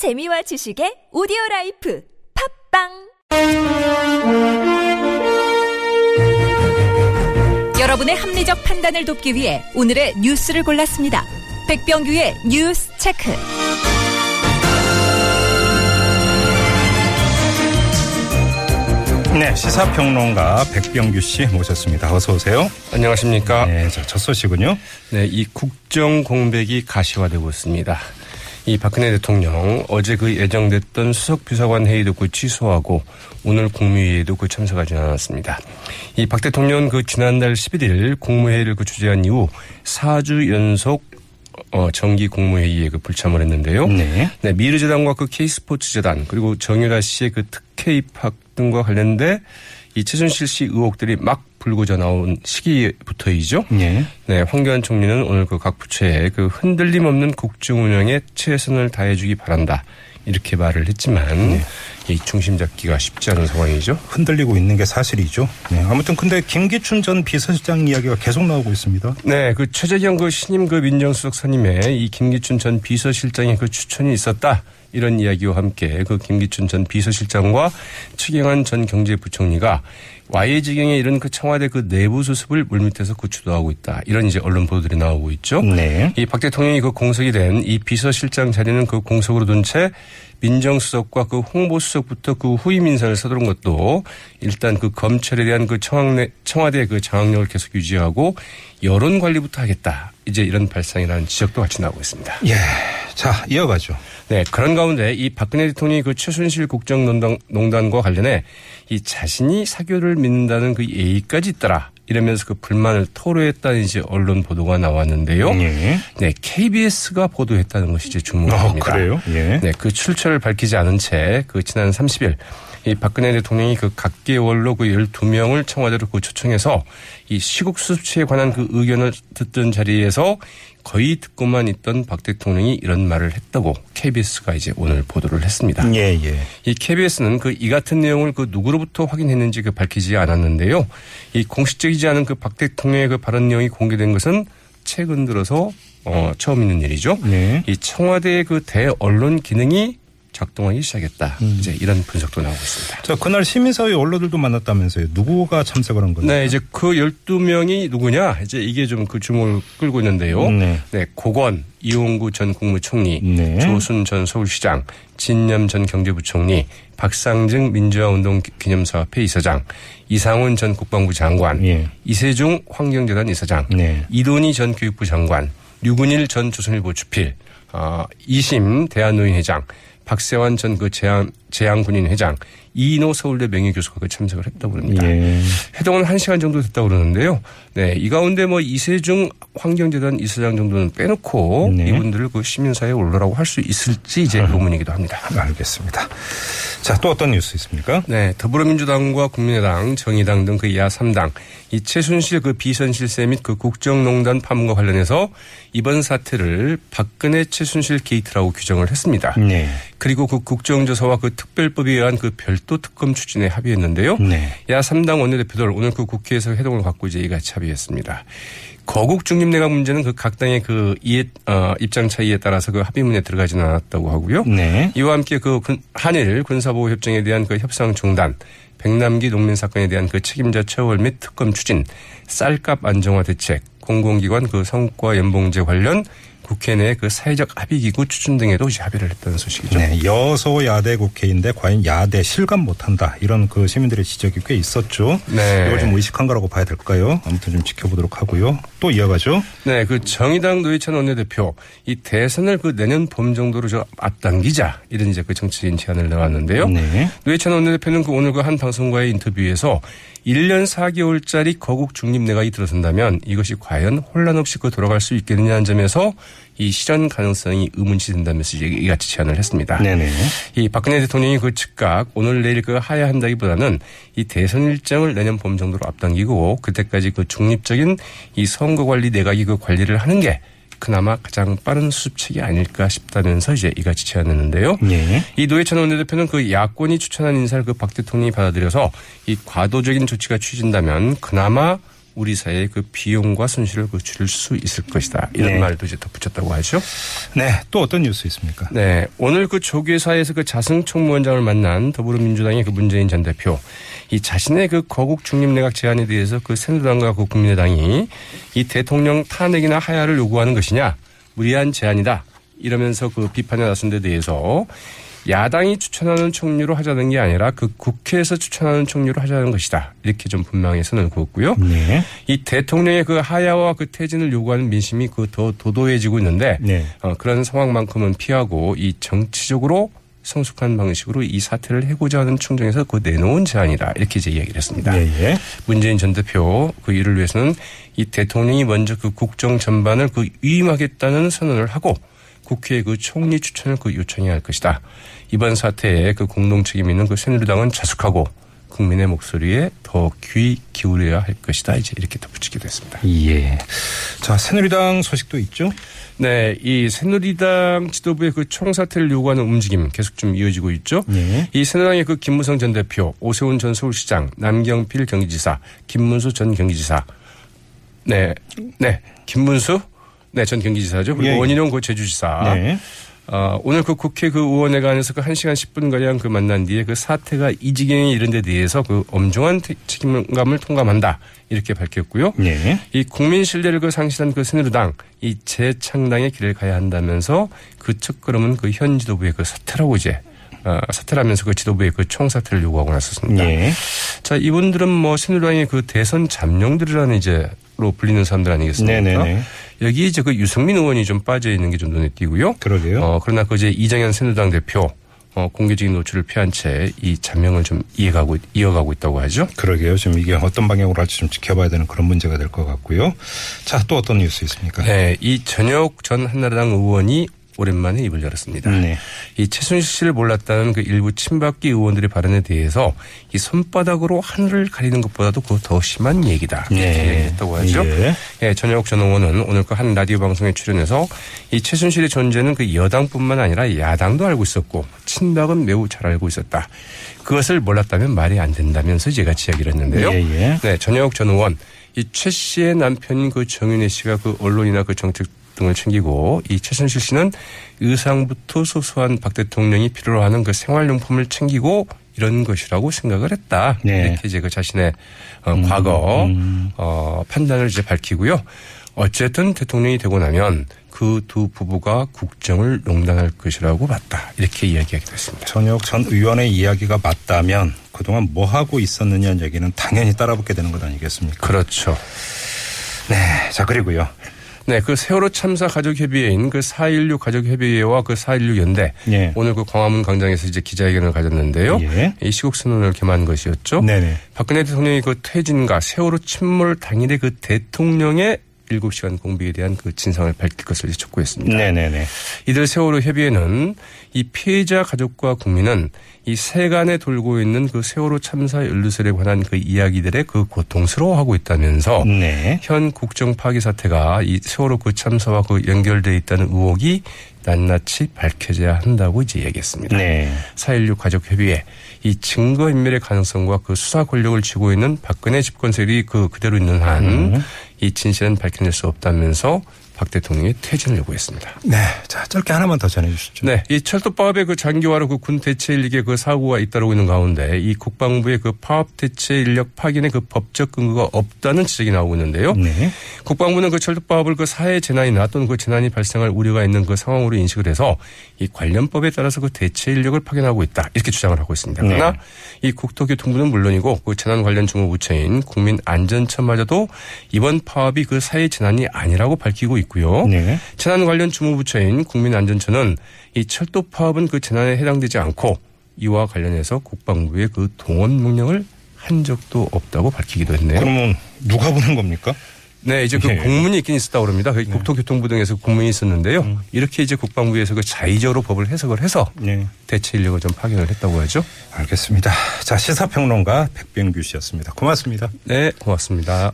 재미와 지식의 오디오 life 팟빵 여러분의 합리적 판단을 돕기 위해 오늘의 뉴스를 골랐습니다. 백병규의 뉴스 체크. 네, 시사평론가 백병규 씨 모셨습니다. 어서 오세요. 안녕하십니까. 네, 자, 첫 소식은요. 네, 이 국정 공백이 가시화되고 있습니다. 이 박근혜 대통령 어제 그 예정됐던 수석 비서관 회의도 그 취소하고 오늘 국무회의에도 그 참석하지 않았습니다. 이 박 대통령 그 지난달 11일 국무회의를 그 주재한 이후 4주 연속 어, 정기 국무회의에 그 불참을 했는데요. 네. 네, 미르재단과 그 K스포츠재단 그리고 정유라 씨의 그 특혜 입학 등과 관련돼 이 최순실 씨 의혹들이 막 불고자 나온 시기부터이죠. 네. 네, 황교안 총리는 오늘 그 각 부처에 그 흔들림 없는 국정 운영에 최선을 다해주기 바란다. 이렇게 말을 했지만 네. 이 중심 잡기가 쉽지 않은 상황이죠. 흔들리고 있는 게 사실이죠. 네, 아무튼 근데 김기춘 전 비서실장 이야기가 계속 나오고 있습니다. 네, 그 최재경 그 신임 그 민정수석 선임에 이 김기춘 전 비서실장의 그 추천이 있었다. 이런 이야기와 함께 그 김기춘 전 비서실장과 최경환 전 경제부총리가 와해 지경에 이른 그 청와대 그 내부 수습을 물밑에서 그 주도하고 있다. 이런 이제 언론 보도들이 나오고 있죠. 네. 이 박 대통령이 그 공석이 된 이 비서실장 자리는 그 공석으로 둔 채 민정수석과 그 홍보수석부터 그 후임 인사를 서두른 것도 일단 그 검찰에 대한 그 청와대, 청와대 그 장악력을 계속 유지하고 여론 관리부터 하겠다. 이제 이런 발상이라는 지적도 같이 나오고 있습니다. 예. 자, 이어가죠. 네, 그런 가운데 이 박근혜 대통령이 그 최순실 국정농단과 관련해 이 자신이 사교를 믿는다는 그 예의까지 있더라. 이러면서 그 불만을 토로했다는 이제 언론 보도가 나왔는데요. 예. 네, KBS가 보도했다는 것이 이제 주목입니다. 어, 그래요? 예. 네, 그 출처를 밝히지 않은 채 그 지난 30일 이 박근혜 대통령이 그 각계월로 그 12명을 청와대로 그 초청해서 이 시국 수습치에 관한 그 의견을 듣던 자리에서 거의 듣고만 있던 박 대통령이 이런 말을 했다고 KBS가 이제 오늘 보도를 했습니다. 예, 예. 이 KBS는 그 이 같은 내용을 그 누구로부터 확인했는지 그 밝히지 않았는데요. 이 공식적이지 않은 그 박 대통령의 그 발언 내용이 공개된 것은 최근 들어서 어 처음 있는 일이죠. 네. 이 청와대의 그 대언론 기능이 작동하기 시작했다. 음. 이제 이런 분석도 나오고 있습니다. 자, 그날 시민사회 언론들도 만났다면서요. 누구가 참석을 한 건가요? 네, 이제 그 12명이 누구냐? 이제 이게 좀 그 주목을 끌고 있는데요. 네. 네, 고건, 이용구 전 국무총리, 네. 조순 전 서울시장, 진념 전 경제부총리, 박상증 민주화운동 기념사업회 이사장, 이상훈 전 국방부 장관, 예. 이세종 환경재단 이사장, 네. 이돈희 전 교육부 장관, 류근일 전 조선일보 주필, 어, 이심 대한노인회장, 박세환 전 그 재양, 재양군인 회장, 이인호 서울대 명예교수가 그 참석을 했다고 그럽니다. 예. 해동은 1시간 정도 됐다고 그러는데요. 네. 이 가운데 뭐 이세중 환경재단 이사장 정도는 빼놓고 네. 이분들을 그 시민사회에 올라라고 할 수 있을지 이제 의문이기도 합니다. 알겠습니다. 자, 또 어떤 뉴스 있습니까? 네, 더불어민주당과 국민의당, 정의당 등 그 야 3당 이 최순실 그 비선실세 및 그 국정농단 파문과 관련해서 이번 사태를 박근혜 최순실 게이트라고 규정을 했습니다. 네. 그리고 그 국정조사와 그 특별법에 의한 그 별도 특검 추진에 합의했는데요. 네. 야 3당 원내대표들 오늘 그 국회에서 회동을 갖고 이제 이같이 합의했습니다. 거국 중립내가 문제는 그 각 당의 그 이해, 어, 입장 차이에 따라서 그 합의문에 들어가지는 않았다고 하고요. 네. 이와 함께 그 군- 한일 군사보호 협정에 대한 그 협상 중단, 백남기 농민 사건에 대한 그 책임자 처벌 및 특검 추진, 쌀값 안정화 대책, 공공기관 그 성과 연봉제 관련 국회 내 그 사회적 합의기구 추진 등에도 이제 합의를 했다는 소식이죠. 네, 여소야대 국회인데 과연 야대 실감 못한다 이런 그 시민들의 지적이 꽤 있었죠. 네. 이걸 좀 의식한 거라고 봐야 될까요? 아무튼 좀 지켜보도록 하고요. 또 이어가죠. 네, 그 정의당 노회찬 원내대표 이 대선을 그 내년 봄 정도로 저 앞당기자 이런 이제 그 정치인 제안을 내왔는데요. 네. 노회찬 원내대표는 그 오늘 그 한 방송과의 인터뷰에서 1년 4개월짜리 거국 중립 내각이 들어선다면 이것이 과연 혼란 없이 그 돌아갈 수 있겠느냐는 점에서 이 실현 가능성이 의문시 된다면서 이제 이같이 제안을 했습니다. 네네. 이 박근혜 대통령이 그 즉각 오늘 내일 그 하야 한다기보다는 이 대선 일정을 내년 봄 정도로 앞당기고 그때까지 그 중립적인 이 선거 관리 내각이 그 관리를 하는 게 그나마 가장 빠른 수습책이 아닐까 싶다면서 이제 이같이 제안했는데요. 예. 이 노회찬 원내대표는 그 야권이 추천한 인사를 그 박 대통령이 받아들여서 이 과도적인 조치가 취진다면 그나마 우리 사회의 그 비용과 손실을 그 줄일 수 있을 것이다. 이런 네. 말도 이제 덧붙였다고 하죠. 네, 또 어떤 뉴스 있습니까? 네. 오늘 그 조계사에서 그 자승 총무원장을 만난 더불어민주당의 그 문재인 전 대표 이 자신의 그 거국 중립 내각 제안에 대해서 그 새누리당과 그 국민의당이 이 대통령 탄핵이나 하야를 요구하는 것이냐 무리한 제안이다 이러면서 그 비판에 나선 데 대해서 야당이 추천하는 총리로 하자는 게 아니라 그 국회에서 추천하는 총리로 하자는 것이다. 이렇게 좀 분명히 선을 그었고요. 네. 이 대통령의 그 하야와 그 퇴진을 요구하는 민심이 그 더 도도해지고 있는데 네. 어, 그런 상황만큼은 피하고 이 정치적으로 성숙한 방식으로 이 사태를 해고자 하는 충정에서 그 내놓은 제안이다. 이렇게 이제 이야기를 했습니다. 예, 예. 문재인 전 대표 그 일을 위해서는 이 대통령이 먼저 그 국정 전반을 그 위임하겠다는 선언을 하고 국회에 그 총리 추천을 그 요청해야 할 것이다. 이번 사태에 그 공동 책임 있는 그 새누리당은 자숙하고 국민의 목소리에 더 귀 기울여야 할 것이다. 이제 이렇게 덧붙이기도 했습니다. 예. 자, 새누리당 소식도 있죠? 네, 이 새누리당 지도부의 그 총사퇴를 요구하는 움직임 계속 좀 이어지고 있죠. 예. 이 새누리당의 그 김무성 전 대표, 오세훈 전 서울시장, 남경필 경기지사, 김문수 전 경기지사, 네, 네, 김문수, 네, 전 경기지사죠. 그리고 예, 예. 원희룡 그 제주지사. 네. 어, 오늘 그 국회 그 의원회관에서 그 1시간 10분가량 그 만난 뒤에 그 사태가 이 지경에 이른 데 대해서 그 엄중한 태- 책임감을 통감한다. 이렇게 밝혔고요. 예. 이 국민 신뢰를 그 상실한 그 새누리당 이 재창당의 길을 가야 한다면서 그 첫걸음은 그 현 지도부의 그 사퇴라고 이제 어, 사퇴라면서 그 지도부의 그 총사퇴를 요구하고 나섰습니다. 예. 자 이분들은 뭐 새누리당의 그 대선 잠룡들이라는 이제 로 불리는 사람들 아니겠습니까? 네네네. 여기 이제 그 유승민 의원이 좀 빠져 있는 게 좀 눈에 띄고요. 그러게요. 어, 그러나 그 이제 이정현 새누리당 대표 어, 공개적인 노출을 피한 채 이 잠명을 좀 이어가고 이어가고 있다고 하죠. 그러게요. 지금 이게 어떤 방향으로 할지 좀 지켜봐야 되는 그런 문제가 될 것 같고요. 자, 또 어떤 뉴스 있습니까? 네, 이 전혁 전 한나라당 의원이 오랜만에 입을 열었습니다. 네. 이 최순실 씨를 몰랐다는 그 일부 친박계 의원들의 발언에 대해서 이 손바닥으로 하늘을 가리는 것보다도 그 더 심한 얘기다. 이렇게 네. 얘기했다고 하죠. 예. 예, 전혁 전 의원은 오늘 그 한 라디오 방송에 출연해서 이 최순실의 존재는 그 여당뿐만 아니라 야당도 알고 있었고 친박은 매우 잘 알고 있었다. 그것을 몰랐다면 말이 안 된다면서 제가 이야기를 했는데요. 예, 예. 네, 전혁 전 의원 이최 씨의 남편인 그 정윤혜 씨가 그 언론이나 그 정책 등을 챙기고 이 최순실 씨는 의상부터 소소한 박 대통령이 필요로 하는 그 생활용품을 챙기고 이런 것이라고 생각을 했다. 네. 이렇게 이제 그 자신의 어, 과거 어, 판단을 이제 밝히고요. 어쨌든 대통령이 되고 나면 그 두 부부가 국정을 농단할 것이라고 봤다. 이렇게 이야기하기도 했습니다. 전혁 전 의원의 이야기가 맞다면 그동안 뭐 하고 있었느냐는 얘기는 당연히 따라붙게 되는 것 아니겠습니까? 그렇죠. 네. 자, 그리고요. 네, 그 세월호 참사 가족협의회인 그 4.16 가족협의회와 그 4.16 연대 예. 오늘 그 광화문 광장에서 이제 기자회견을 가졌는데요. 예. 이 시국 선언을 개최한 것이었죠. 네네. 박근혜 대통령이 그 퇴진과 세월호 침몰 당일에 그 대통령의 7시간 공백에 대한 그 진상을 밝힐 것을 촉구했습니다. 네네네. 이들 세월호 협의회는 이 피해자 가족과 국민은 이 세간에 돌고 있는 그 세월호 참사 연루설에 관한 그 이야기들에 그 고통스러워하고 있다면서 네. 현 국정 파기 사태가 이 세월호 그 참사와 그 연결돼 있다는 의혹이 낱낱이 밝혀져야 한다고 이제 얘기했습니다. 네. 4.16 가족협의회 이 증거인멸의 가능성과 그 수사 권력을 쥐고 있는 박근혜 집권 세력이 그 그대로 있는 한 이 진실은 밝혀낼 수 없다면서 박 대통령의 퇴진을 요구했습니다. 네. 자, 짧게 하나만 더 전해 주시죠. 네, 이 철도파업의 그 장기화로 그 군 대체 인력의 그 사고가 잇따르고 있는 가운데 이 국방부의 그 파업 대체 인력 파견의 그 법적 근거가 없다는 지적이 나오고 있는데요. 네. 국방부는 그 철도파업을 그 사회 재난이나 또는 그 재난이 발생할 우려가 있는 그 상황으로 인식을 해서 이 관련법에 따라서 그 대체 인력을 파견하고 있다 이렇게 주장을 하고 있습니다. 그러나 네. 이 국토교통부는 물론이고 그 재난 관련 주무부처인 국민안전처마저도 이번 파업이 그 사회 재난이 아니라고 밝히고 있고 요. 네. 재난 관련 주무부처인 국민안전처는 이 철도 파업은 그 재난에 해당되지 않고 이와 관련해서 국방부의 그 동원 명령을 한 적도 없다고 밝히기도 했네요. 그러면 누가 보는 겁니까? 네, 이제 그 예. 공문이 있긴 있었다고 합니다. 그 국토교통부 등에서 공문이 있었는데요. 이렇게 이제 국방부에서 그 자의적으로 법을 해석을 해서 네. 대체 인력을 좀 파견을 했다고 하죠. 알겠습니다. 자, 시사평론가 백병규 씨였습니다. 고맙습니다. 네, 고맙습니다.